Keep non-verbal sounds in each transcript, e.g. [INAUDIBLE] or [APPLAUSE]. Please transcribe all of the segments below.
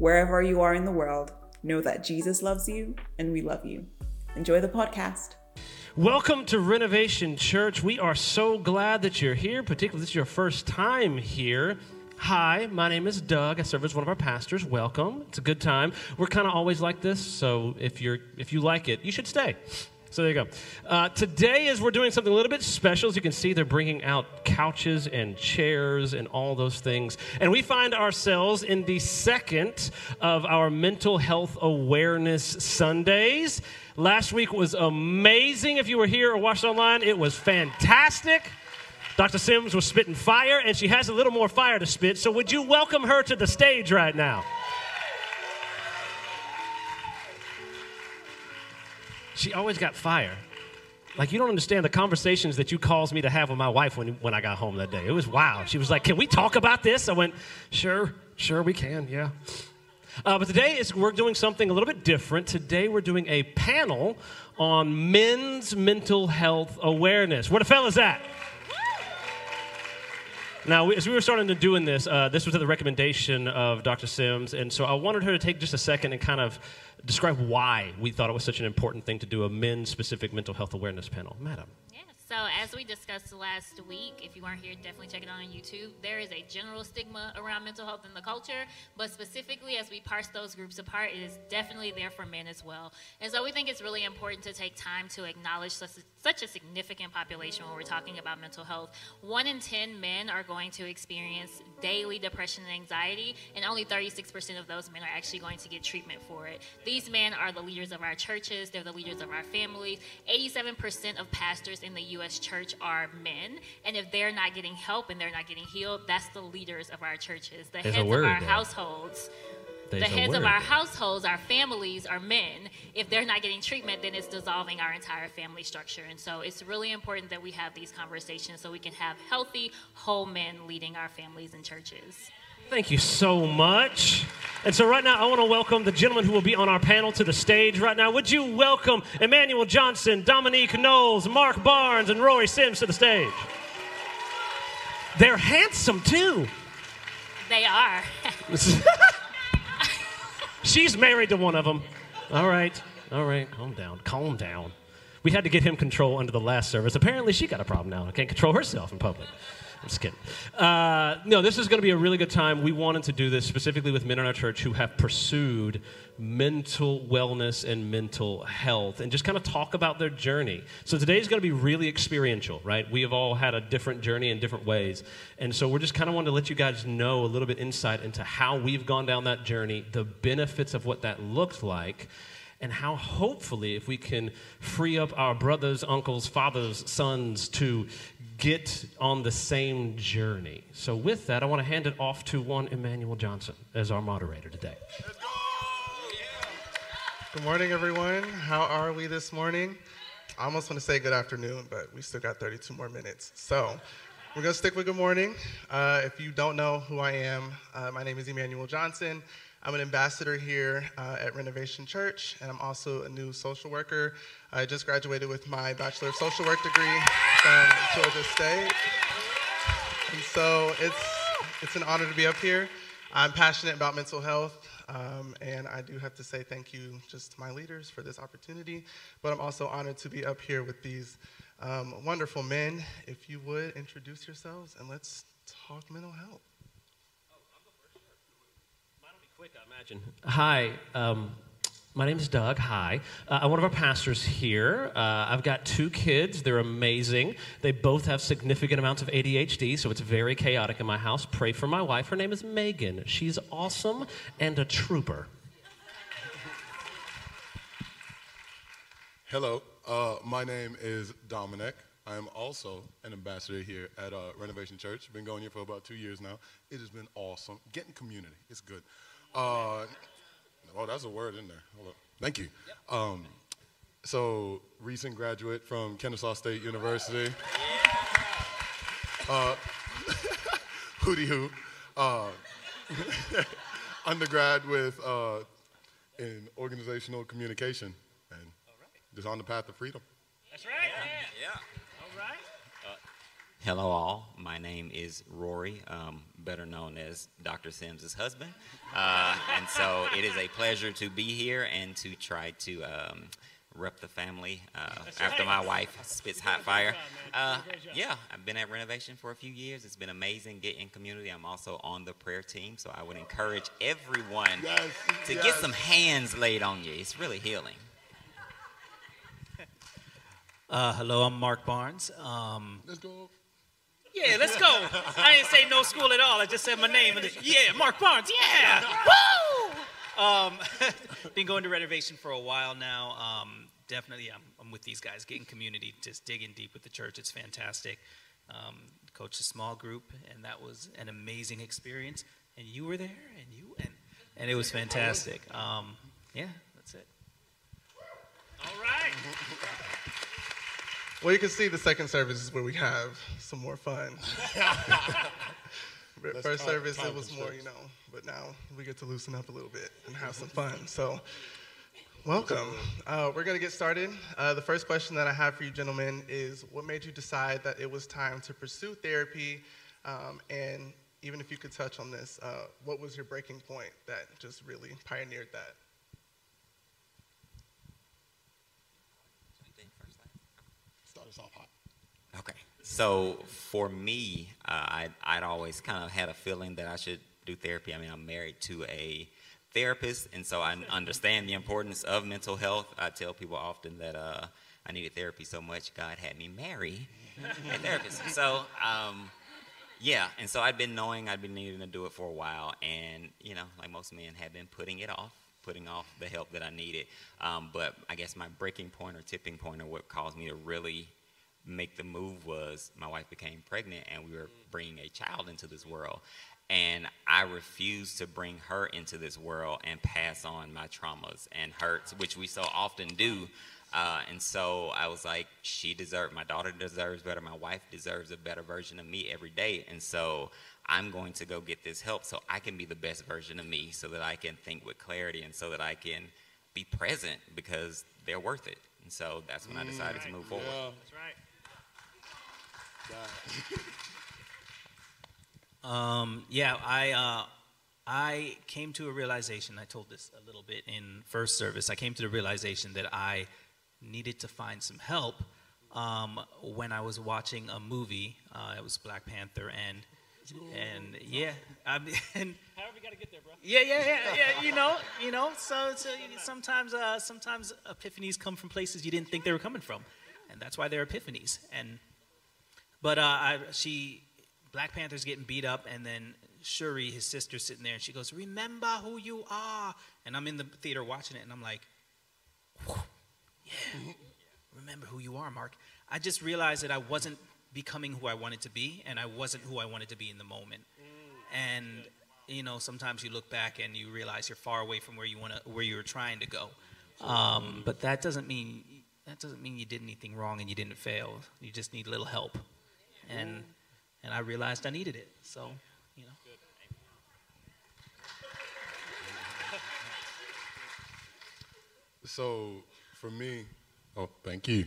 Wherever you are in the world, know that Jesus loves you and we love you. Enjoy the podcast. Welcome to Renovation Church. We are so glad that you're here, particularly this is your first time here. Hi, my name is Doug. I serve as one of our pastors. Welcome. It's a good time. We're kind of always like this, so if you're if you like it, you should stay. So there you go. Uh, today, as we're doing something a little bit special, as you can see, they're bringing out couches and chairs and all those things. And we find ourselves in the second of our mental health awareness Sundays. Last week was amazing. If you were here or watched online, it was fantastic. Dr. Sims was spitting fire, and she has a little more fire to spit. So, would you welcome her to the stage right now? She always got fire. Like, you don't understand the conversations that you caused me to have with my wife when, when I got home that day. It was wild. She was like, Can we talk about this? I went, Sure, sure, we can, yeah. Uh, but today is, we're doing something a little bit different. Today we're doing a panel on men's mental health awareness. Where the fellas at? Now, as we were starting to doing this, uh, this was at the recommendation of Dr. Sims, and so I wanted her to take just a second and kind of describe why we thought it was such an important thing to do a men's-specific mental health awareness panel. Madam. So as we discussed last week, if you weren't here, definitely check it out on YouTube. There is a general stigma around mental health in the culture, but specifically as we parse those groups apart, it is definitely there for men as well. And so we think it's really important to take time to acknowledge such a, such a significant population when we're talking about mental health. One in 10 men are going to experience daily depression and anxiety, and only 36% of those men are actually going to get treatment for it. These men are the leaders of our churches, they're the leaders of our families. 87% of pastors in the U.S. church are men, and if they're not getting help and they're not getting healed, that's the leaders of our churches, the There's heads word of our there. households. There's the heads of our households, our families, are men. If they're not getting treatment, then it's dissolving our entire family structure. And so it's really important that we have these conversations so we can have healthy, whole men leading our families and churches. Thank you so much. And so, right now, I want to welcome the gentleman who will be on our panel to the stage right now. Would you welcome Emmanuel Johnson, Dominique Knowles, Mark Barnes, and Rory Sims to the stage? They're handsome too. They are. [LAUGHS] She's married to one of them. All right, all right, calm down, calm down. We had to get him control under the last service. Apparently, she got a problem now and can't control herself in public. I'm just kidding. Uh, no, this is going to be a really good time. We wanted to do this specifically with men in our church who have pursued mental wellness and mental health and just kind of talk about their journey. So today's going to be really experiential, right? We have all had a different journey in different ways. And so we're just kind of wanting to let you guys know a little bit insight into how we've gone down that journey, the benefits of what that looked like, and how hopefully if we can free up our brothers, uncles, fathers, sons to get on the same journey. So with that, I want to hand it off to one Emmanuel Johnson as our moderator today. Good morning, everyone. How are we this morning? I almost want to say good afternoon, but we still got 32 more minutes. So we're going to stick with good morning. Uh, if you don't know who I am, uh, my name is Emmanuel Johnson. I'm an ambassador here uh, at Renovation Church, and I'm also a new social worker. I just graduated with my Bachelor of Social Work degree from Georgia State. And so it's, it's an honor to be up here. I'm passionate about mental health, um, and I do have to say thank you just to my leaders for this opportunity. But I'm also honored to be up here with these um, wonderful men. If you would introduce yourselves and let's talk mental health. Quick, I imagine. Hi, um, my name is Doug. Hi. Uh, I'm one of our pastors here. Uh, I've got two kids. They're amazing. They both have significant amounts of ADHD, so it's very chaotic in my house. Pray for my wife. Her name is Megan. She's awesome and a trooper. Hello, uh, my name is Dominic. I am also an ambassador here at uh, Renovation Church. Been going here for about two years now. It has been awesome. Getting community, it's good. Uh, well, that's a word in there. Hold up. Thank you. Um, so, recent graduate from Kennesaw State University. Uh, [LAUGHS] hootie hoo. Uh, [LAUGHS] undergrad with uh, in organizational communication, and just on the path to freedom. That's right. Yeah. All right. Hello, all. My name is Rory, um, better known as Dr. Sims' husband. Uh, and so it is a pleasure to be here and to try to um, rep the family uh, after my wife spits hot fire. Uh, yeah, I've been at Renovation for a few years. It's been amazing getting community. I'm also on the prayer team, so I would encourage everyone Yes, to yes. get some hands laid on you. It's really healing. Uh, hello, I'm Mark Barnes. Um, Let's go. Yeah, let's go. I didn't say no school at all. I just said my name. And yeah, Mark Barnes. Yeah. Woo! Um, [LAUGHS] been going to renovation for a while now. Um, definitely, I'm, I'm with these guys, getting community, just digging deep with the church. It's fantastic. Um, coached a small group, and that was an amazing experience. And you were there, and you and and it was fantastic. Um, yeah, that's it. All right. Well, you can see the second service is where we have some more fun. [LAUGHS] First time- service, time it was more, you know, but now we get to loosen up a little bit and have some fun. So, welcome. Uh, we're going to get started. Uh, the first question that I have for you, gentlemen, is what made you decide that it was time to pursue therapy? Um, and even if you could touch on this, uh, what was your breaking point that just really pioneered that? Start us off hot. Okay. So for me, uh, I, I'd always kind of had a feeling that I should do therapy. I mean, I'm married to a therapist, and so I [LAUGHS] understand the importance of mental health. I tell people often that uh, I needed therapy so much, God had me marry a therapist. [LAUGHS] So, um, yeah, and so I'd been knowing I'd been needing to do it for a while, and you know, like most men, had been putting it off, putting off the help that I needed. Um, but I guess my breaking point or tipping point, or what caused me to really make the move was my wife became pregnant, and we were bringing a child into this world, and I refused to bring her into this world and pass on my traumas and hurts, which we so often do. Uh, and so I was like, she deserves, my daughter deserves better, my wife deserves a better version of me every day. And so I'm going to go get this help so I can be the best version of me, so that I can think with clarity and so that I can be present because they're worth it. And so that's when I decided to move forward. Yeah. That's right. Um, yeah, I uh, I came to a realization. I told this a little bit in first service. I came to the realization that I needed to find some help um, when I was watching a movie. Uh, it was Black Panther, and and yeah, I mean, [LAUGHS] and However, we got to get there, bro. yeah, yeah, yeah, yeah. You know, you know. So, so sometimes, uh, sometimes epiphanies come from places you didn't think they were coming from, and that's why they're epiphanies. And but uh, I, she, Black Panther's getting beat up, and then Shuri, his sister, sitting there, and she goes, "Remember who you are." And I'm in the theater watching it, and I'm like, "Yeah, remember who you are, Mark." I just realized that I wasn't becoming who I wanted to be, and I wasn't who I wanted to be in the moment. And you know, sometimes you look back and you realize you're far away from where you want to, where you were trying to go. Um, but that doesn't mean that doesn't mean you did anything wrong and you didn't fail. You just need a little help, and and I realized I needed it. So, you know. So for me, oh, thank you.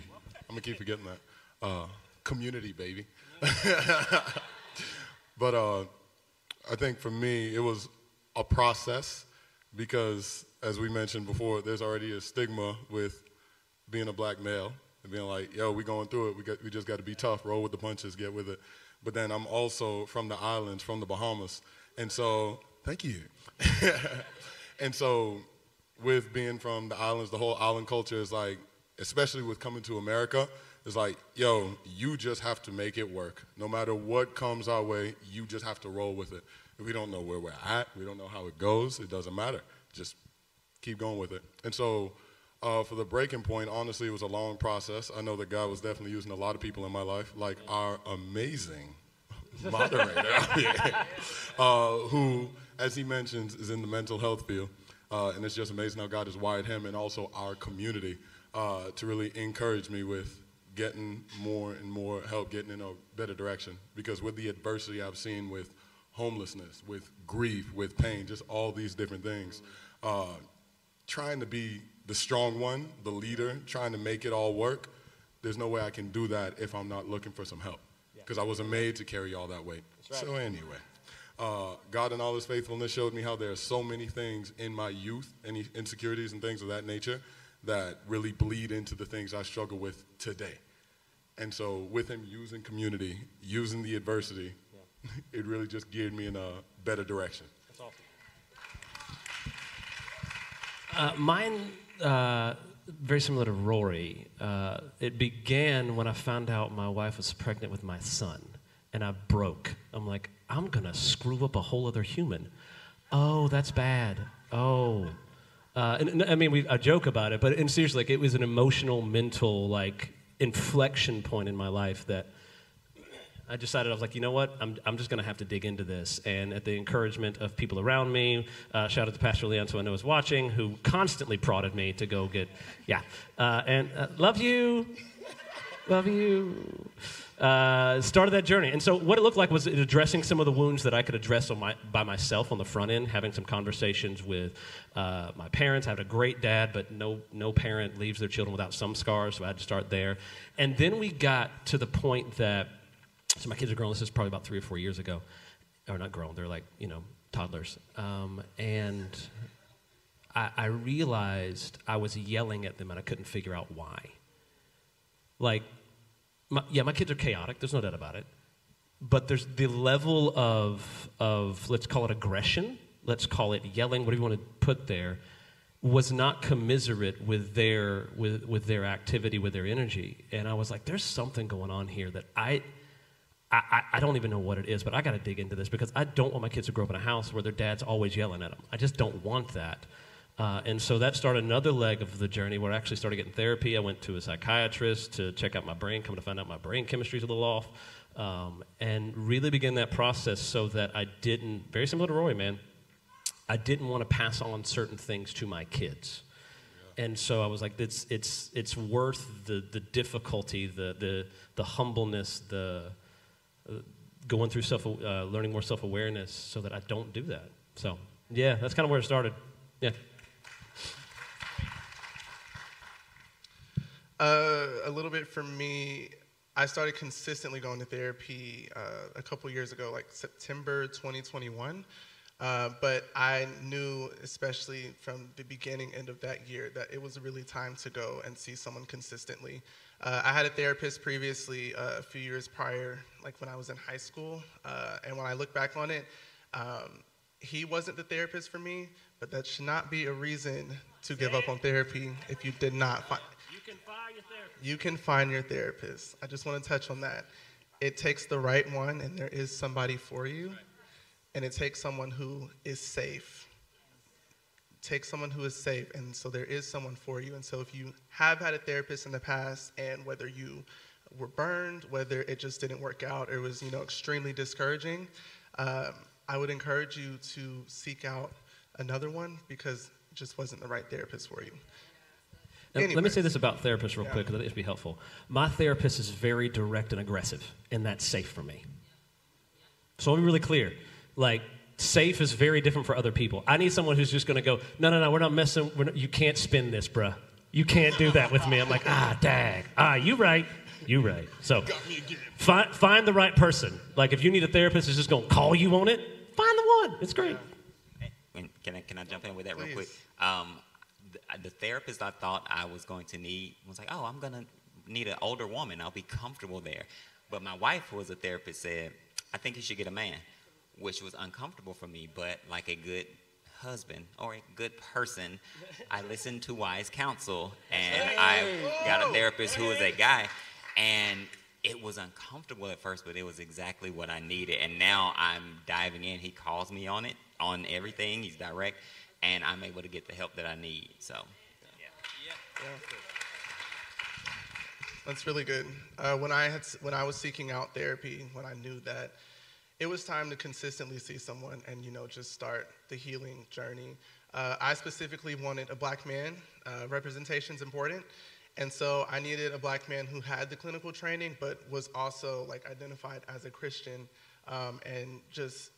I'm gonna keep forgetting that. Uh, community, baby. [LAUGHS] but uh, I think for me, it was a process because, as we mentioned before, there's already a stigma with being a black male and being like, yo, we going through it. We, got, we just got to be tough, roll with the punches, get with it. But then I'm also from the islands, from the Bahamas. And so, thank you. [LAUGHS] and so, with being from the islands, the whole island culture is like, especially with coming to America, it's like, yo, you just have to make it work. No matter what comes our way, you just have to roll with it. If we don't know where we're at, we don't know how it goes, it doesn't matter. Just keep going with it. And so, uh, for the breaking point, honestly, it was a long process. I know that God was definitely using a lot of people in my life, like our amazing [LAUGHS] moderator, [LAUGHS] uh, who, as he mentions, is in the mental health field. Uh, and it's just amazing how God has wired him and also our community uh, to really encourage me with getting more and more help, getting in a better direction. Because with the adversity I've seen with homelessness, with grief, with pain, just all these different things, uh, trying to be the strong one, the leader, trying to make it all work, there's no way I can do that if I'm not looking for some help. Because I wasn't made to carry all that weight. Right. So, anyway. Uh, God in all his faithfulness showed me how there are so many things in my youth, any insecurities and things of that nature, that really bleed into the things I struggle with today. And so, with him using community, using the adversity, yeah. [LAUGHS] it really just geared me in a better direction. That's awesome. Uh, mine, uh, very similar to Rory. Uh, it began when I found out my wife was pregnant with my son, and I broke. I'm like, I'm gonna screw up a whole other human. Oh, that's bad. Oh. Uh, and, and, I mean, we, I joke about it, but in seriously, like, it was an emotional, mental, like, inflection point in my life that I decided I was like, you know what? I'm, I'm just going to have to dig into this. And at the encouragement of people around me, uh, shout out to Pastor Leon, who I know is watching, who constantly prodded me to go get, yeah. Uh, and uh, love you. Love you uh, started that journey. And so, what it looked like was addressing some of the wounds that I could address my, by myself on the front end, having some conversations with uh, my parents. I had a great dad, but no, no parent leaves their children without some scars, so I had to start there. And then we got to the point that, so my kids are grown, this is probably about three or four years ago. Or not grown, they're like, you know, toddlers. Um, and I, I realized I was yelling at them and I couldn't figure out why. Like, my, yeah, my kids are chaotic. There's no doubt about it. But there's the level of, of, let's call it aggression, let's call it yelling, whatever you want to put there, was not commiserate with their, with, with their activity, with their energy. And I was like, there's something going on here that I, I, I don't even know what it is, but I got to dig into this because I don't want my kids to grow up in a house where their dad's always yelling at them. I just don't want that. Uh, and so that started another leg of the journey where I actually started getting therapy. I went to a psychiatrist to check out my brain, come to find out my brain chemistry is a little off, um, and really begin that process so that I didn't, very similar to Roy, man, I didn't want to pass on certain things to my kids. And so I was like, it's, it's, it's worth the, the difficulty, the, the, the humbleness, the going through self, uh, learning more self awareness so that I don't do that. So, yeah, that's kind of where it started. Yeah. Uh, a little bit for me, I started consistently going to therapy uh, a couple years ago, like September 2021. Uh, but I knew, especially from the beginning end of that year, that it was really time to go and see someone consistently. Uh, I had a therapist previously, uh, a few years prior, like when I was in high school. Uh, and when I look back on it, um, he wasn't the therapist for me, but that should not be a reason to give up on therapy if you did not find can find your therapist. You can find your therapist. I just want to touch on that. It takes the right one, and there is somebody for you. And it takes someone who is safe. Take someone who is safe, and so there is someone for you. And so if you have had a therapist in the past, and whether you were burned, whether it just didn't work out, or it was you know extremely discouraging, um, I would encourage you to seek out another one because it just wasn't the right therapist for you. Now, let me say this about therapists real yeah. quick because I think it'd be helpful. My therapist is very direct and aggressive, and that's safe for me. So let me be really clear. Like, safe is very different for other people. I need someone who's just going to go, no, no, no, we're not messing. We're not, you can't spin this, bruh. You can't do that with me. I'm like, ah, dag. Ah, you right. You right. So find, find the right person. Like, if you need a therapist who's just going to call you on it, find the one. It's great. Can I, can I jump in with that real quick? Um, the therapist I thought I was going to need was like, oh, I'm going to need an older woman. I'll be comfortable there. But my wife, who was a therapist, said, I think you should get a man, which was uncomfortable for me. But like a good husband or a good person, I listened to wise counsel and I got a therapist who was a guy. And it was uncomfortable at first, but it was exactly what I needed. And now I'm diving in. He calls me on it, on everything. He's direct and I'm able to get the help that I need. So, yeah. yeah. That's really good. Uh, when I had when I was seeking out therapy, when I knew that it was time to consistently see someone and you know just start the healing journey, Uh, I specifically wanted a black man. Uh, Representation is important. And so I needed a black man who had the clinical training, but was also like identified as a Christian um, and just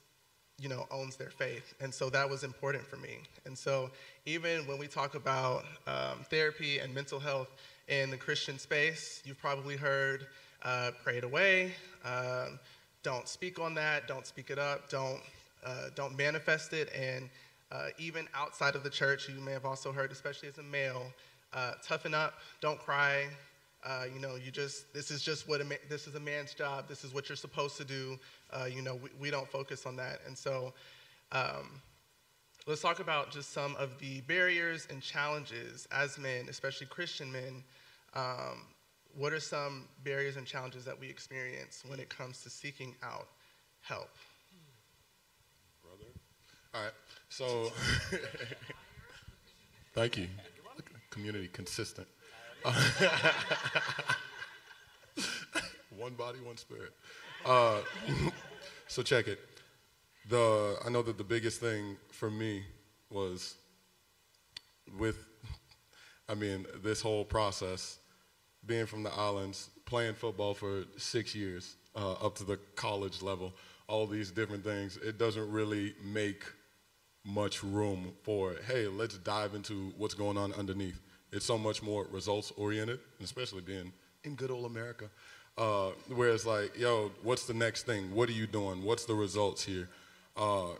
you know, owns their faith. And so that was important for me. And so even when we talk about um, therapy and mental health in the Christian space, you've probably heard uh, pray it away, um, don't speak on that, don't speak it up, don't, uh, don't manifest it. And uh, even outside of the church, you may have also heard, especially as a male, uh, toughen up, don't cry, uh, you know, you just this is just what a ma- this is a man's job. This is what you're supposed to do. Uh, you know, we, we don't focus on that. And so, um, let's talk about just some of the barriers and challenges as men, especially Christian men. Um, what are some barriers and challenges that we experience when it comes to seeking out help? Brother. All right. So, [LAUGHS] thank you. Community consistent. [LAUGHS] one body, one spirit. Uh, [LAUGHS] so check it. The I know that the biggest thing for me was with, I mean, this whole process, being from the islands, playing football for six years uh, up to the college level, all these different things. It doesn't really make much room for hey, let's dive into what's going on underneath. It's so much more results oriented, especially being in good old America. Uh, where it's like, yo, what's the next thing? What are you doing? What's the results here? Uh,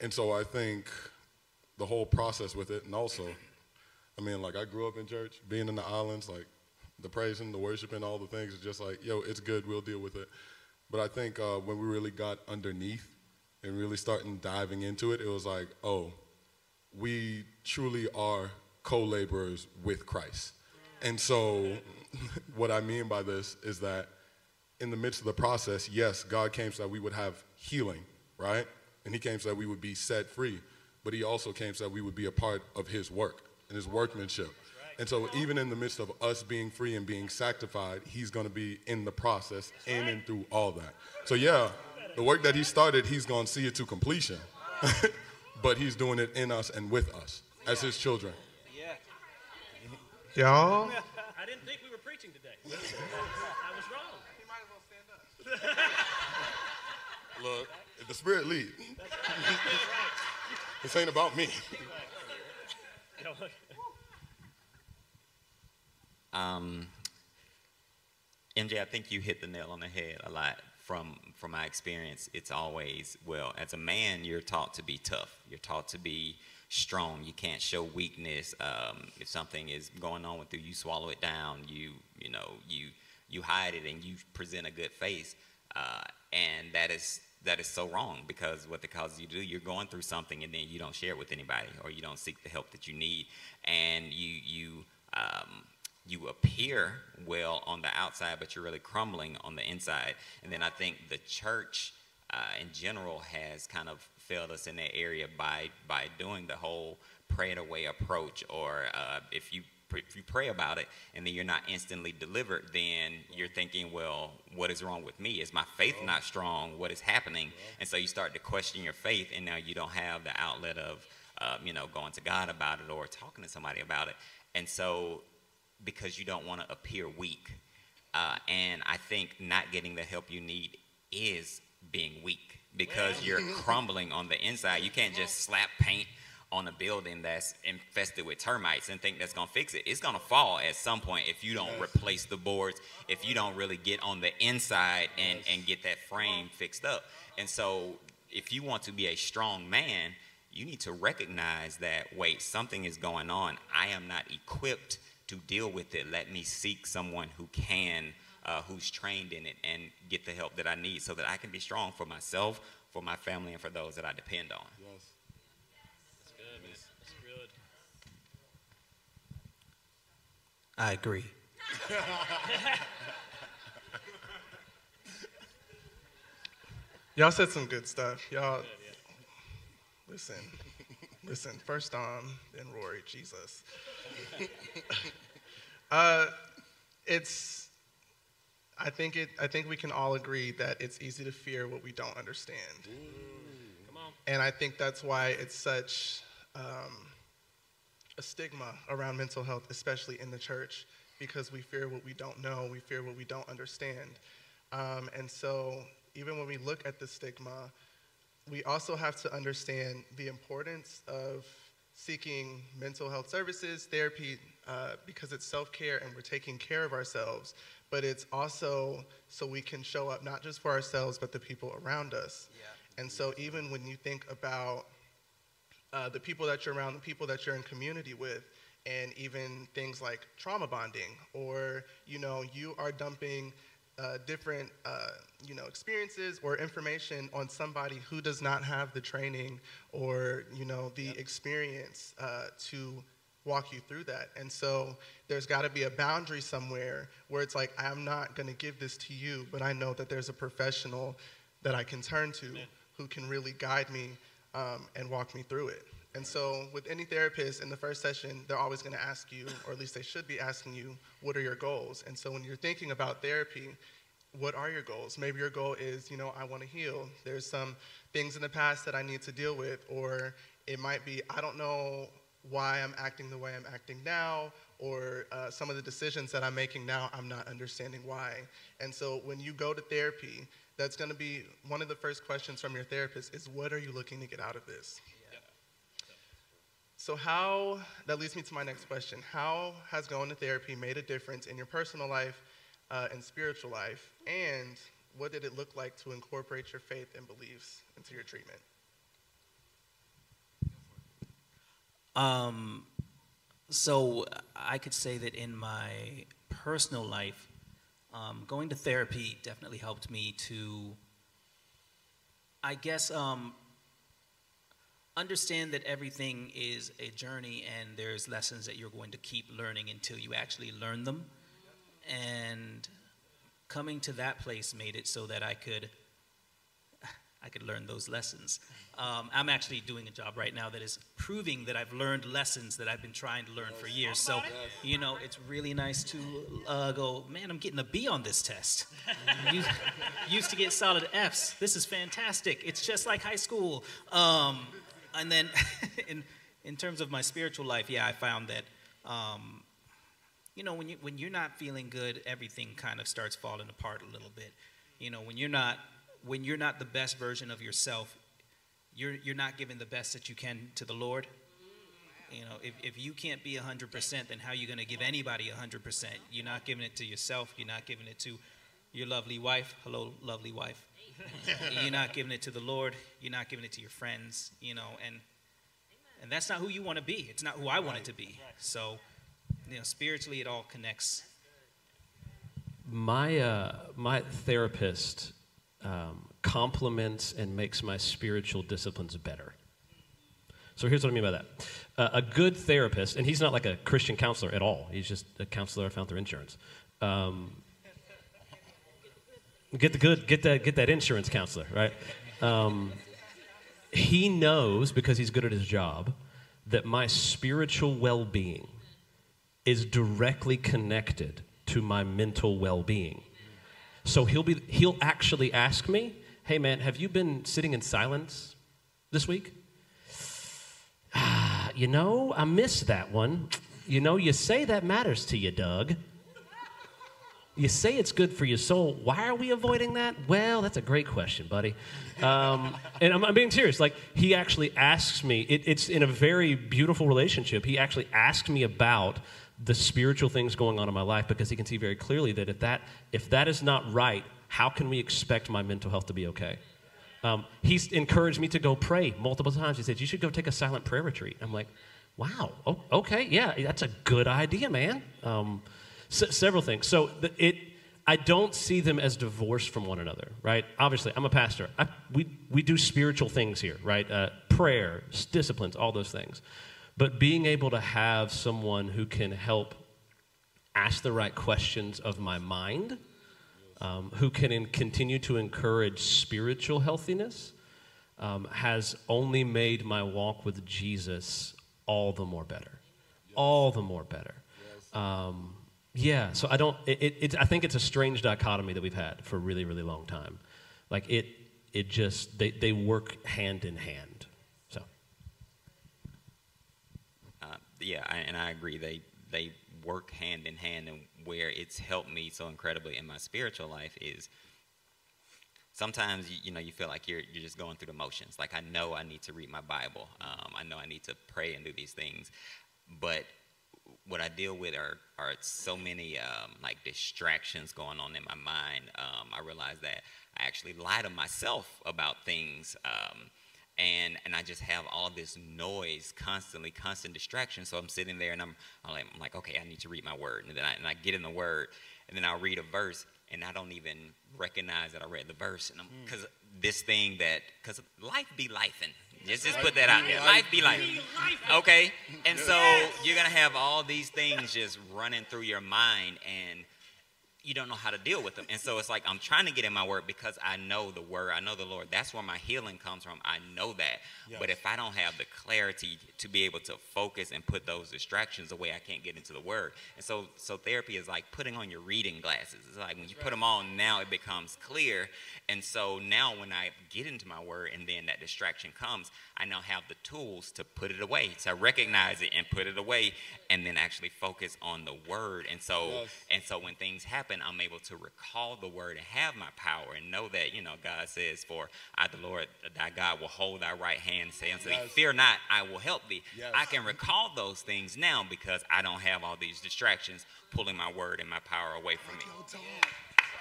and so I think the whole process with it, and also, I mean, like I grew up in church, being in the islands, like the praising, the worshiping, all the things, is just like, yo, it's good, we'll deal with it. But I think uh, when we really got underneath and really starting diving into it, it was like, oh, we truly are co-laborers with Christ. And so [LAUGHS] what I mean by this is that in the midst of the process, yes, God came so that we would have healing, right? And he came so that we would be set free. But he also came so that we would be a part of his work and his workmanship. And so even in the midst of us being free and being sanctified, he's going to be in the process in and through all that. So yeah, the work that he started, he's going to see it to completion. [LAUGHS] but he's doing it in us and with us as his children. Yeah. Y'all? [LAUGHS] I didn't think we were preaching today. [LAUGHS] I was wrong. He might as well stand up. Look, if the spirit lead. this ain't about me. Um, MJ, I think you hit the nail on the head a lot. From from my experience, it's always well. As a man, you're taught to be tough. You're taught to be strong. You can't show weakness. Um, if something is going on with you, you swallow it down. You you know you you hide it and you present a good face. Uh, and that is that is so wrong because what it causes you to do, you're going through something and then you don't share it with anybody or you don't seek the help that you need, and you you um, you appear well on the outside, but you're really crumbling on the inside. And then I think the church uh, in general has kind of failed us in that area by by doing the whole pray it away approach, or uh, if you if you pray about it and then you're not instantly delivered, then you're thinking, well, what is wrong with me? Is my faith not strong? What is happening? And so you start to question your faith, and now you don't have the outlet of, um, you know, going to God about it or talking to somebody about it. And so, because you don't want to appear weak, uh, and I think not getting the help you need is being weak because you're [LAUGHS] crumbling on the inside. You can't just slap paint on a building that's infested with termites and think that's going to fix it. It's going to fall at some point if you don't replace the boards, if you don't really get on the inside and, and get that frame fixed up. And so, if you want to be a strong man, you need to recognize that wait, something is going on. I am not equipped to deal with it. Let me seek someone who can. Uh, who's trained in it and get the help that I need so that I can be strong for myself, for my family, and for those that I depend on. Yes. That's good, man. That's good. I agree. [LAUGHS] Y'all said some good stuff. Y'all, listen, listen. First Dom, then Rory. Jesus. [LAUGHS] uh, it's. I think it. I think we can all agree that it's easy to fear what we don't understand. Come on. And I think that's why it's such um, a stigma around mental health, especially in the church, because we fear what we don't know, we fear what we don't understand. Um, and so, even when we look at the stigma, we also have to understand the importance of seeking mental health services, therapy, uh, because it's self care and we're taking care of ourselves, but it's also so we can show up not just for ourselves, but the people around us. Yeah. And so, even when you think about uh, the people that you're around, the people that you're in community with, and even things like trauma bonding, or you know, you are dumping uh, different uh, you know experiences or information on somebody who does not have the training or you know the yep. experience uh, to walk you through that. And so there's got to be a boundary somewhere where it's like I'm not going to give this to you, but I know that there's a professional that I can turn to who can really guide me um, and walk me through it. And so, with any therapist in the first session, they're always going to ask you, or at least they should be asking you, what are your goals? And so, when you're thinking about therapy, what are your goals? Maybe your goal is, you know, I want to heal. There's some things in the past that I need to deal with, or it might be, I don't know why I'm acting the way I'm acting now, or uh, some of the decisions that I'm making now, I'm not understanding why. And so, when you go to therapy, that's going to be one of the first questions from your therapist is, what are you looking to get out of this? So, how, that leads me to my next question. How has going to therapy made a difference in your personal life uh, and spiritual life? And what did it look like to incorporate your faith and beliefs into your treatment? Um, so, I could say that in my personal life, um, going to therapy definitely helped me to, I guess, um, understand that everything is a journey and there's lessons that you're going to keep learning until you actually learn them. And coming to that place made it so that I could [LAUGHS] I could learn those lessons. Um, I'm actually doing a job right now that is proving that I've learned lessons that I've been trying to learn for years. So, you know, it's really nice to uh, go, man, I'm getting a B on this test. [LAUGHS] used, used to get solid Fs. This is fantastic. It's just like high school. Um, and then [LAUGHS] in, in terms of my spiritual life, yeah, I found that, um, you know, when, you, when you're not feeling good, everything kind of starts falling apart a little bit. You know, when you're not, when you're not the best version of yourself, you're, you're not giving the best that you can to the Lord. You know, if, if you can't be 100%, then how are you going to give anybody 100%? You're not giving it to yourself. You're not giving it to your lovely wife. Hello, lovely wife. You're not giving it to the Lord. You're not giving it to your friends, you know, and and that's not who you want to be. It's not who I want it to be. So, you know, spiritually it all connects. My uh, my therapist um, complements and makes my spiritual disciplines better. So here's what I mean by that. Uh, a good therapist, and he's not like a Christian counselor at all. He's just a counselor I found through insurance. Um, Get the good, get that, get that insurance counselor, right? Um, he knows because he's good at his job that my spiritual well-being is directly connected to my mental well-being. So he'll be he'll actually ask me, "Hey man, have you been sitting in silence this week?" [SIGHS] You know, I missed that one. You know, you say that matters to you, Doug. You say it's good for your soul. Why are we avoiding that? Well, that's a great question, buddy. Um, and I'm, I'm, being serious. Like, he actually asks me, it, it's in a very beautiful relationship. He actually asked me about the spiritual things going on in my life because he can see very clearly that if that, if that is not right, how can we expect my mental health to be okay? Um, he's encouraged me to go pray multiple times. He said, You should go take a silent prayer retreat. I'm like, Wow, oh, okay, yeah, that's a good idea, man. Um, S- several things. So the, it, I don't see them as divorced from one another, right? Obviously, I'm a pastor. I, we, we do spiritual things here, right? Uh, prayer, disciplines, all those things. But being able to have someone who can help ask the right questions of my mind, um, who can in, continue to encourage spiritual healthiness, um, has only made my walk with Jesus all the more better. All the more better. Um, yeah, so I don't. It, it, I think it's a strange dichotomy that we've had for a really, really long time. Like it, it just they they work hand in hand. So. yeah, I, and I agree. They they work hand in hand, and where it's helped me so incredibly in my spiritual life is sometimes you, you, know you feel like you're you're just going through the motions. Like I know I need to read my Bible. Um, I know I need to pray and do these things, but what I deal with are are so many um, like distractions going on in my mind. Um, I realize that I actually lie to myself about things. Um, and and I just have all this noise constantly, constant distraction. So I'm sitting there and I'm I'm like, I'm like, okay, I need to read my word, and then I, and I get in the word, and then I'll read a verse, and I don't even recognize that I read the verse, and because mm. this thing that because life be lifing. Just, just put that out there. Life be life. Okay? And so you're going to have all these things just running through your mind, and you don't know how to deal with them. And so it's like I'm trying to get in my word because I know the word, I know the Lord. That's where my healing comes from. I know that. Yes. But if I don't have the clarity to be able to focus and put those distractions away, I can't get into the word. And so so therapy is like putting on your reading glasses. It's like when you put them on, now it becomes clear. And so now when I get into my word and then that distraction comes, I now have the tools to put it away, to recognize it and put it away and then actually focus on the word. And so yes. and so when things happen I'm able to recall the word and have my power and know that, you know, God says, For I, the Lord, thy God, will hold thy right hand, say unto yes. thee, Fear not, I will help thee. Yes. I can recall those things now because I don't have all these distractions pulling my word and my power away from talk me.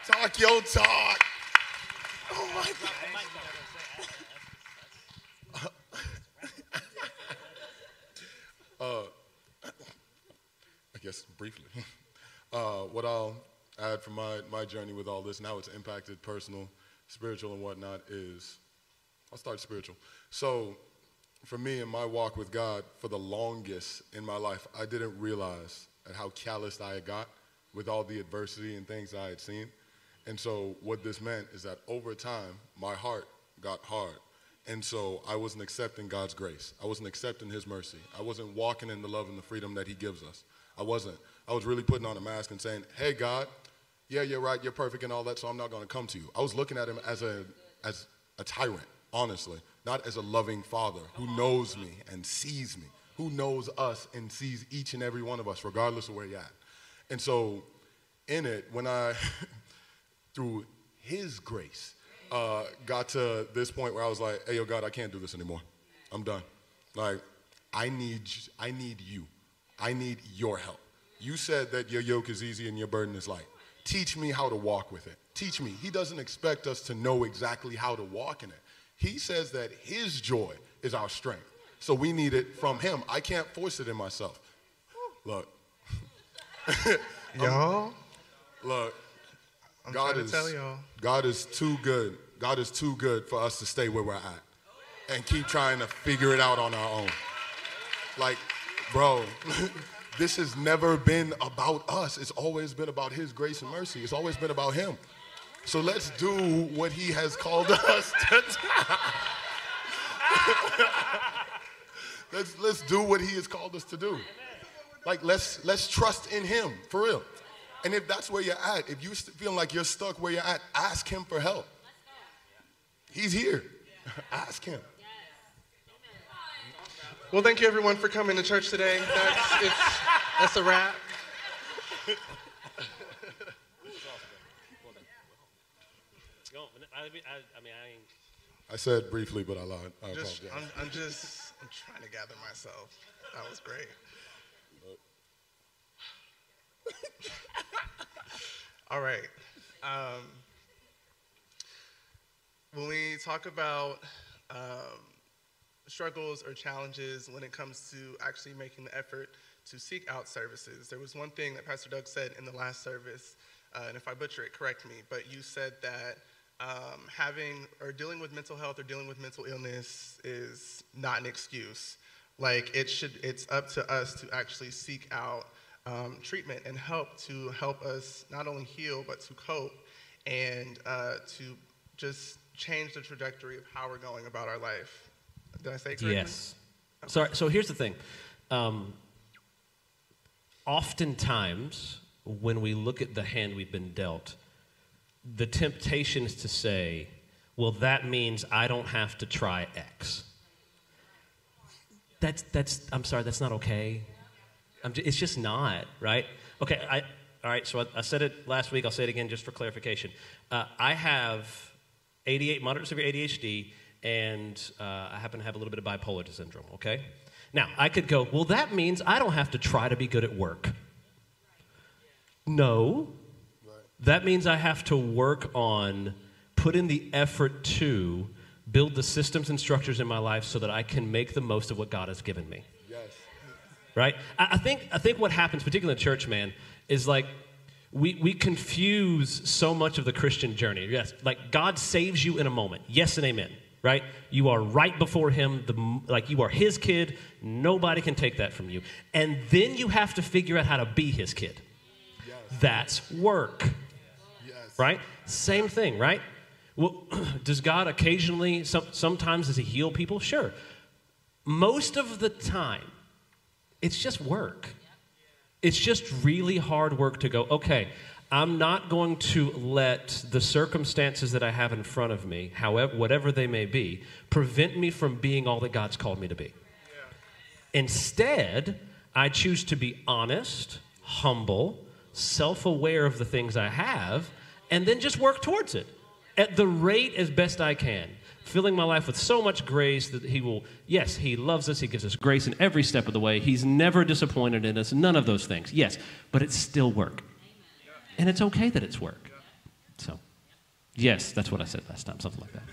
Your talk. talk your talk. Oh my God. [LAUGHS] uh, I guess briefly, [LAUGHS] uh, what I'll add from my, my journey with all this, now it's impacted personal, spiritual, and whatnot, is I'll start spiritual. So, for me in my walk with God, for the longest in my life, I didn't realize at how calloused I had got with all the adversity and things I had seen. And so, what this meant is that over time, my heart got hard. And so, I wasn't accepting God's grace. I wasn't accepting His mercy. I wasn't walking in the love and the freedom that He gives us. I wasn't. I was really putting on a mask and saying, Hey, God, yeah, you're right, you're perfect and all that, so I'm not going to come to you. I was looking at him as a, as a tyrant, honestly, not as a loving father who knows me and sees me, who knows us and sees each and every one of us, regardless of where you're at. And so, in it, when I, [LAUGHS] through his grace, uh, got to this point where I was like, hey, yo, God, I can't do this anymore. I'm done. Like, I need, I need you. I need your help. You said that your yoke is easy and your burden is light. Teach me how to walk with it. Teach me. He doesn't expect us to know exactly how to walk in it. He says that His joy is our strength. So we need it from Him. I can't force it in myself. Look. [LAUGHS] y'all. Look. I'm God is, God is too good. God is too good for us to stay where we're at and keep trying to figure it out on our own. Like, bro, [LAUGHS] this has never been about us. It's always been about His grace and mercy. It's always been about Him. So let's do what He has called [LAUGHS] us to [LAUGHS] let's, let's do what He has called us to do. Like, let's, let's trust in Him, for real. And if that's where you're at, if you feel like you're stuck where you're at, ask Him for help. He's here. [LAUGHS] ask Him. Well, thank you everyone for coming to church today. That's, it's, that's a wrap. I said briefly, but I lied. I just, I'm, I'm, just, I'm trying to gather myself. That was great. [LAUGHS] All right. Um, when we talk about um, struggles or challenges when it comes to actually making the effort to seek out services. There was one thing that Pastor Doug said in the last service, uh, and if I butcher it, correct me, but you said that um, having or dealing with mental health or dealing with mental illness is not an excuse. Like it should, it's up to us to actually seek out um, treatment and help to help us not only heal but to cope and uh, to just change the trajectory of how we're going about our life. Did I say correctly? Yes. Okay. So, so here's the thing. Um, oftentimes, when we look at the hand we've been dealt, the temptation is to say, well, that means I don't have to try X. That's, that's, I'm sorry, that's not okay. I'm j- it's just not, right? Okay, I, all right, so I, I said it last week. I'll say it again just for clarification. Uh, I have 88 moderate severe ADHD, and uh, I happen to have a little bit of bipolar syndrome, okay? Now, I could go, well, that means I don't have to try to be good at work. No. That means I have to work on, put in the effort to build the systems and structures in my life so that I can make the most of what God has given me. Yes. Right? I, I think I think what happens, particularly in church, man, is like we, we confuse so much of the Christian journey. Yes, like God saves you in a moment. Yes and amen. Right? You are right before Him. The, like you are His kid. Nobody can take that from you. And then you have to figure out how to be His kid. That's work. Yes. Right? Same thing, right? Well, [CLEARS THROAT] does God occasionally, some, sometimes, does He heal people? Sure. Most of the time, it's just work. It's just really hard work to go, okay, I'm not going to let the circumstances that I have in front of me, however, whatever they may be, prevent me from being all that God's called me to be. Instead, I choose to be honest, humble, self aware of the things I have, and then just work towards it at the rate as best I can. Filling my life with so much grace that He will, yes, He loves us. He gives us grace in every step of the way. He's never disappointed in us, none of those things. Yes, but it's still work. And it's okay that it's work. So, yes, that's what I said last time, something like that.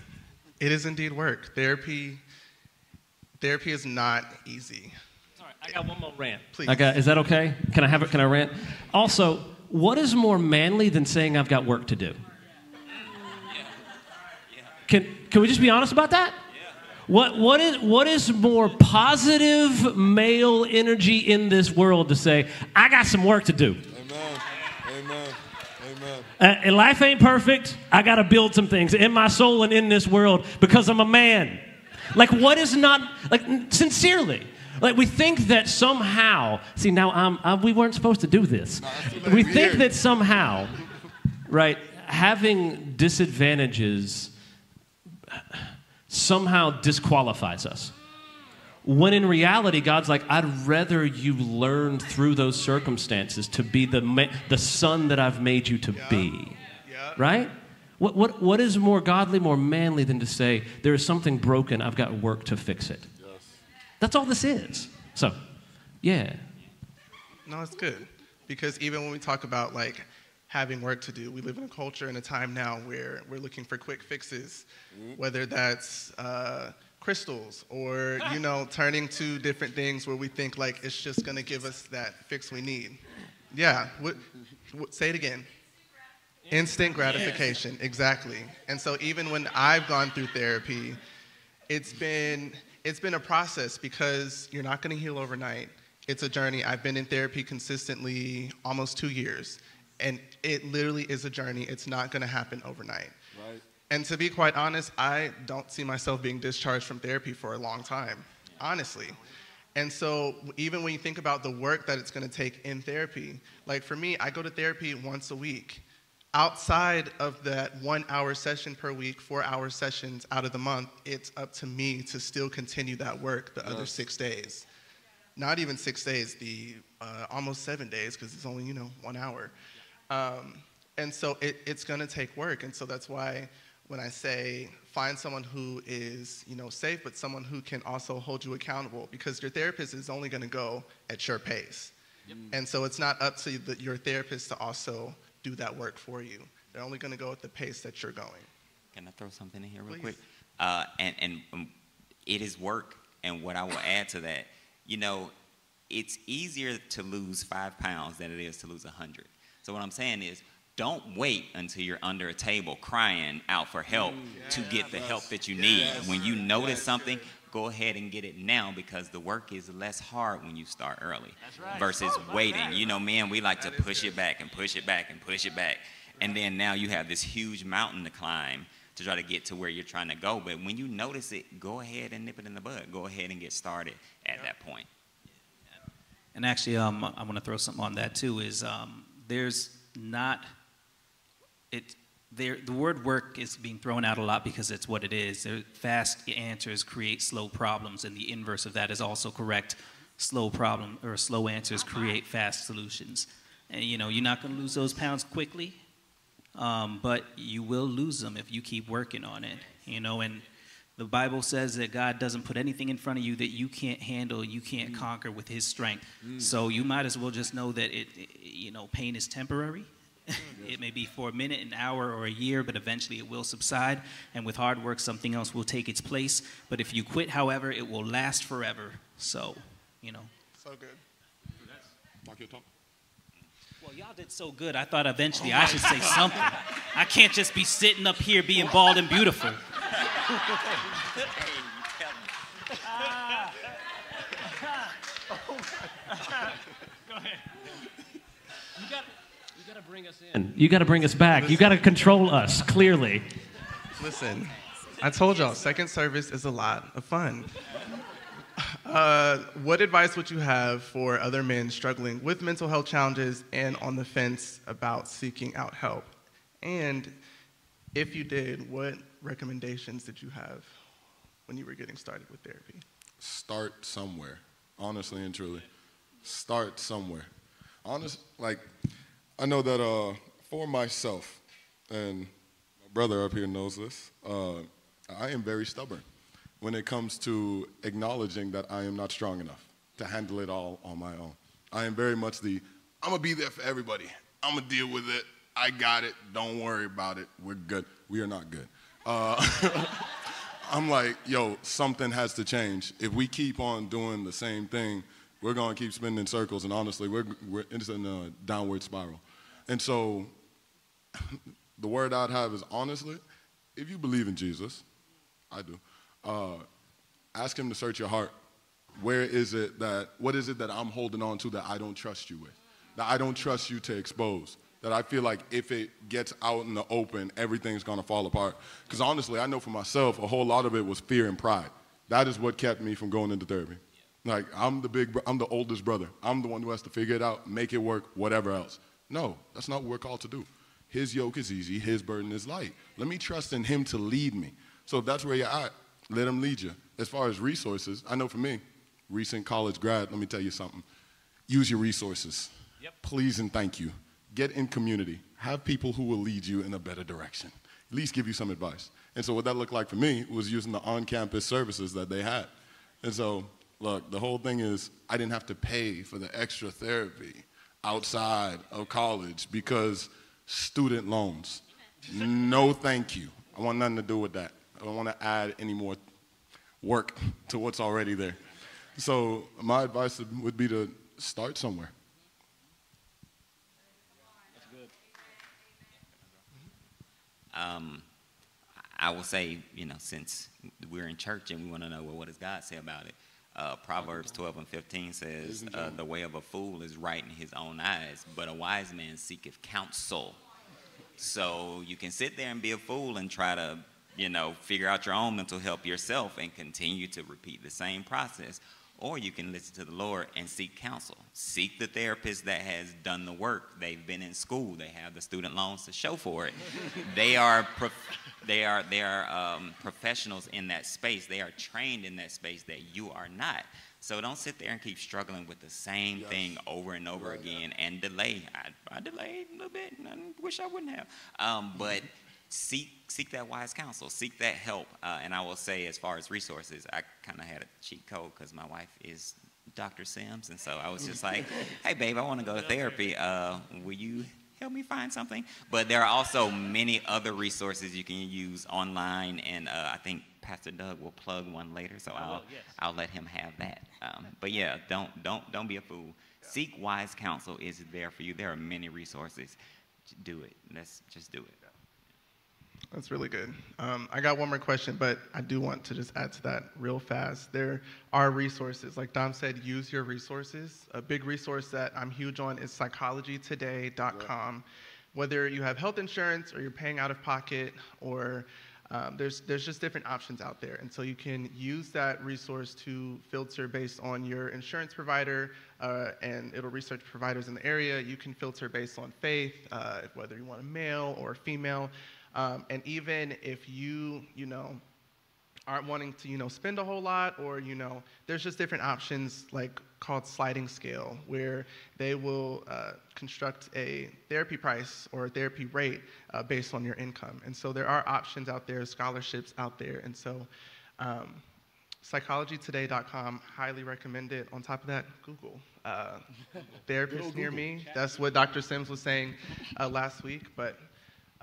It is indeed work. Therapy, therapy is not easy. Sorry, I got one more rant. Please. I got, is that okay? Can I have it? Can I rant? Also, what is more manly than saying I've got work to do? Can, can we just be honest about that? What, what, is, what is more positive male energy in this world to say, I got some work to do? Amen. Amen. Uh, and life ain't perfect. I got to build some things in my soul and in this world because I'm a man. Like, what is not, like, sincerely. Like, we think that somehow, see, now I'm, i we weren't supposed to do this. that's We think that somehow, right, having disadvantages somehow disqualifies us. When in reality, God's like, I'd rather you learn through those circumstances to be the, ma- the son that I've made you to be. Yeah. Right? What, what, what is more godly, more manly than to say, there is something broken, I've got work to fix it? That's all this is. So, yeah. No, it's good because even when we talk about like having work to do, we live in a culture and a time now where we're looking for quick fixes, whether that's uh, crystals or you know [LAUGHS] turning to different things where we think like it's just gonna give us that fix we need. Yeah, what, what, say it again. Instant gratification, exactly. And so even when I've gone through therapy, it's been it's been a process because you're not going to heal overnight. It's a journey. I've been in therapy consistently almost 2 years and it literally is a journey. It's not going to happen overnight. And to be quite honest, I don't see myself being discharged from therapy for a long time, honestly. And so, even when you think about the work that it's going to take in therapy, like for me, I go to therapy once a week. Outside of that one hour session per week, four hour sessions out of the month, it's up to me to still continue that work the other six days. Not even six days, the uh, almost seven days, because it's only, you know, one hour. Um, and so it, it's going to take work. And so that's why when I say find someone who is, you know, safe, but someone who can also hold you accountable, because your therapist is only going to go at your pace. And so it's not up to the, your therapist to also do that work for you. They're only going to go at the pace that you're going. Can I throw something in here real Please. quick? Uh, and and um, it is work. And what I will [COUGHS] add to that, you know, it's easier to lose five pounds than it is to lose a hundred. So what I'm saying is, don't wait until you're under a table crying out for help to get the help that you need. When you notice something, go ahead and get it now because the work is less hard when you start early versus waiting. You know, man, we like to push it back and push it back and push it back. And then now you have this huge mountain to climb to try to get to where you're trying to go. But when you notice it, go ahead and nip it in the bud. Go ahead and get started at that point. And actually, um, I want to throw something on that too. Is um, there's not it the word work is being thrown out a lot because it's what it is. Fast answers create slow problems, and the inverse of that is also correct. slow problem or slow answers create fast solutions. And you know, you're not going to lose those pounds quickly, um, but you will lose them if you keep working on it. You know, and the Bible says that God doesn't put anything in front of you that you can't handle, you can't conquer with His strength. So you might as well just know that it, it you know, pain is temporary. [LAUGHS] it may be for a minute, an hour, or a year, but eventually it will subside. And with hard work, something else will take its place. But if you quit, however, it will last forever. So, you know. So good. Mark your talk. Well, y'all did so good. I thought eventually oh I should say something. I can't just be sitting up here being bald and beautiful. [LAUGHS] You got, you got to bring us in. You got to bring us back. You got to control us, clearly. Listen, I told y'all, second service is a lot of fun. Uh, what advice would you have for other men struggling with mental health challenges and on the fence about seeking out help? And if you did, what recommendations did you have when you were getting started with therapy? Start somewhere. Honestly and truly. Start somewhere. Honest, like, I know that uh, for myself, and my brother up here knows this, uh, I am very stubborn when it comes to acknowledging that I am not strong enough to handle it all on my own. I am very much the, I'm gonna be there for everybody. I'm gonna deal with it. I got it. Don't worry about it. We're good. We are not good. Uh, [LAUGHS] I'm like, yo, something has to change. If we keep on doing the same thing, we're gonna keep spinning in circles, and honestly, we're, we're in a downward spiral. And so, the word I'd have is honestly, if you believe in Jesus, I do, uh, ask him to search your heart. Where is it that, what is it that I'm holding on to that I don't trust you with? That I don't trust you to expose? That I feel like if it gets out in the open, everything's gonna fall apart. Because honestly, I know for myself, a whole lot of it was fear and pride. That is what kept me from going into therapy. Like, I'm the big, I'm the oldest brother. I'm the one who has to figure it out, make it work, whatever else. No, that's not what we're called to do. His yoke is easy, his burden is light. Let me trust in him to lead me. So if that's where you're at, let him lead you. As far as resources, I know for me, recent college grad, let me tell you something. Use your resources. Yep. Please and thank you. Get in community. Have people who will lead you in a better direction. At least give you some advice. And so what that looked like for me was using the on-campus services that they had. And so, look, the whole thing is I didn't have to pay for the extra therapy outside of college because student loans. No, thank you. I want nothing to do with that. I don't want to add any more work to what's already there. So my advice would be to start somewhere. Um, I will say, you know, since we're in church and we want to know, well, what does God say about it? Uh, Proverbs 12 and 15 says, uh, The way of a fool is right in his own eyes, but a wise man seeketh counsel. So you can sit there and be a fool and try to, you know, figure out your own mental health yourself and continue to repeat the same process. Or you can listen to the Lord and seek counsel. Seek the therapist that has done the work. They've been in school. They have the student loans to show for it. they are prof- they are they are um, professionals in that space. They are trained in that space that you are not. So don't sit there and keep struggling with the same Yes. thing over and over again and delay. I, I delayed a little bit. and I wish I wouldn't have. Um, but seek seek that wise counsel. Seek that help. Uh, and I will say, as far as resources, I kind of had a cheat code because my wife is Dr. Sims, and so I was just like, [LAUGHS] "Hey, babe, I want to go to therapy. Uh, will you?" Help me find something. But there are also many other resources you can use online, and uh, I think Pastor Doug will plug one later, so I'll yes. I'll let him have that. Um, but yeah, don't don't don't be a fool. Seek wise counsel is there for you. There are many resources. Do it. Let's just do it. That's really good. Um, I got one more question, but I do want to just add to that real fast. There are resources. Like Dom said, use your resources. A big resource that I'm huge on is psychologytoday.com. Whether you have health insurance or you're paying out of pocket, or um, there's, there's just different options out there. And so you can use that resource to filter based on your insurance provider, uh, and it'll research providers in the area. You can filter based on faith, uh, whether you want a male or a female. Um, and even if you, you know, aren't wanting to, you know, spend a whole lot, or you know, there's just different options like called sliding scale, where they will uh, construct a therapy price or a therapy rate uh, based on your income. And so there are options out there, scholarships out there, and so. Um, psychologytoday.com highly recommend it on top of that google uh, [LAUGHS] therapist near me that's what dr sims was saying uh, last week but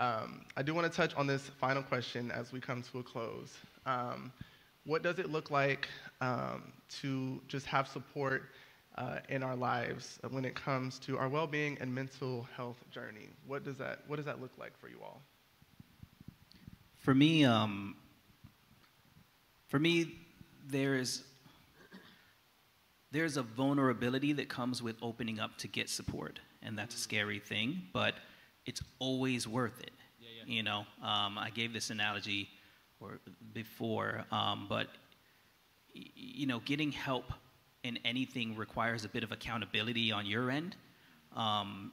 um, i do want to touch on this final question as we come to a close um, what does it look like um, to just have support uh, in our lives when it comes to our well-being and mental health journey? What does that What does that look like for you all? For me, um, for me, there is there's a vulnerability that comes with opening up to get support, and that's a scary thing, but it's always worth it. Yeah, yeah. You know, um, I gave this analogy or before, um, but you know, getting help in anything requires a bit of accountability on your end. Um,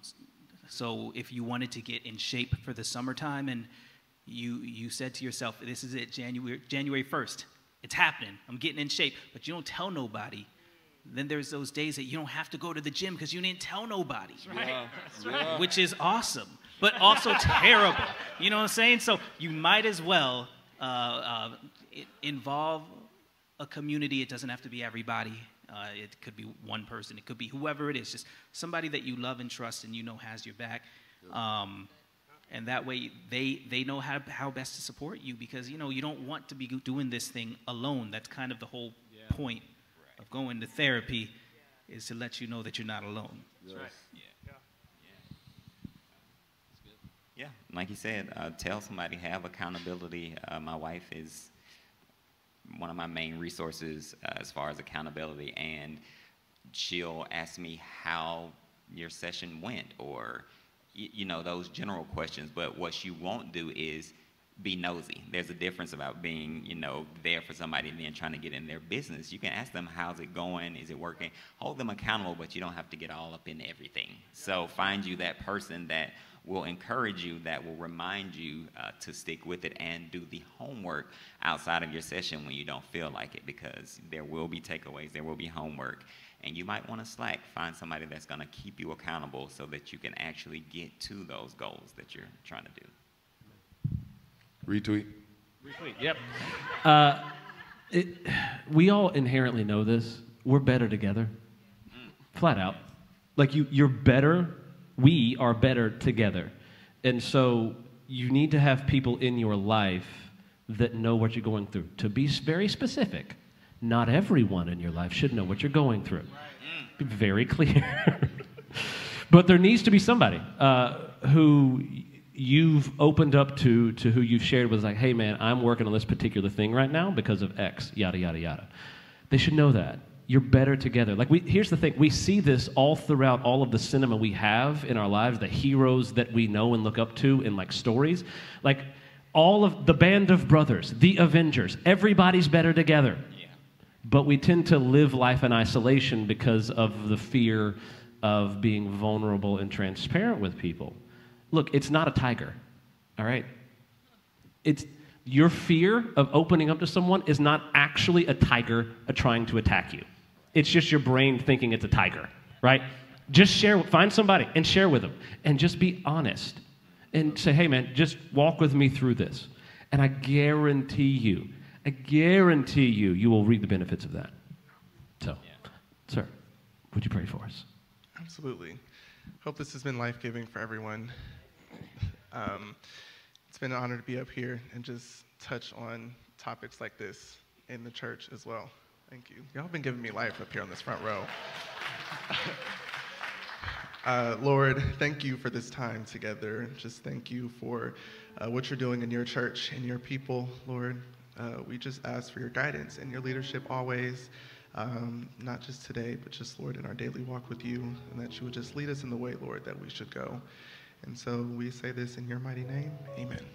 so if you wanted to get in shape for the summertime and you you said to yourself, "This is it, January January 1st. It's happening. I'm getting in shape," but you don't tell nobody. Then there's those days that you don't have to go to the gym because you didn't tell nobody, right. Yeah. which is awesome, but also terrible. You know what I'm saying? So you might as well uh, uh, involve a community. It doesn't have to be everybody. Uh, it could be one person. It could be whoever it is. Just somebody that you love and trust and you know has your back. Um, and that way they, they know how, how best to support you because you know you don't want to be doing this thing alone. That's kind of the whole yeah. point right. Of going to therapy is to let you know that you're not alone. That's right. Yeah. Yeah, like you said, uh, tell somebody, have accountability. Uh, my wife is one of my main resources uh, as far as accountability, and she'll ask me how your session went, or you know those general questions. But what she won't do is be nosy. There's a difference about being, you know, there for somebody and then trying to get in their business. You can ask them, how's it going? Is it working? Hold them accountable, but you don't have to get all up in everything. So find you that person that will encourage you, that will remind you uh, to stick with it and do the homework outside of your session when you don't feel like it because there will be takeaways, there will be homework, and you might want to slack. Find somebody that's going to keep you accountable so that you can actually get to those goals that you're trying to do. Retweet. Retweet, yep. Uh, it, we all inherently know this. We're better together. Flat out. Like you, you're better we are better together. And so you need to have people in your life that know what you're going through. To be very specific, not everyone in your life should know what you're going through. Be very [LAUGHS] clear. but there needs to be somebody uh, who you've opened up to, to who you've shared with, like, hey man, I'm working on this particular thing right now because of X, yada, yada, yada. They should know that you're better together. Like we here's the thing, we see this all throughout all of the cinema we have in our lives, the heroes that we know and look up to in like stories. Like all of the band of brothers, the Avengers, everybody's better together. Yeah. But we tend to live life in isolation because of the fear of being vulnerable and transparent with people. Look, it's not a tiger. All right? It's your fear of opening up to someone is not actually a tiger trying to attack you. It's just your brain thinking it's a tiger, right? Just share, find somebody and share with them and just be honest and say, hey, man, just walk with me through this. And I guarantee you, I guarantee you, you will reap the benefits of that. So, yeah. sir, would you pray for us? Absolutely. Hope this has been life giving for everyone. Um, it's been an honor to be up here and just touch on topics like this in the church as well. Thank you. Y'all have been giving me life up here on this front row. [LAUGHS] uh, Lord, thank you for this time together. Just thank you for uh, what you're doing in your church and your people, Lord. Uh, we just ask for your guidance and your leadership always, um, not just today, but just, Lord, in our daily walk with you, and that you would just lead us in the way, Lord, that we should go. And so we say this in your mighty name. Amen.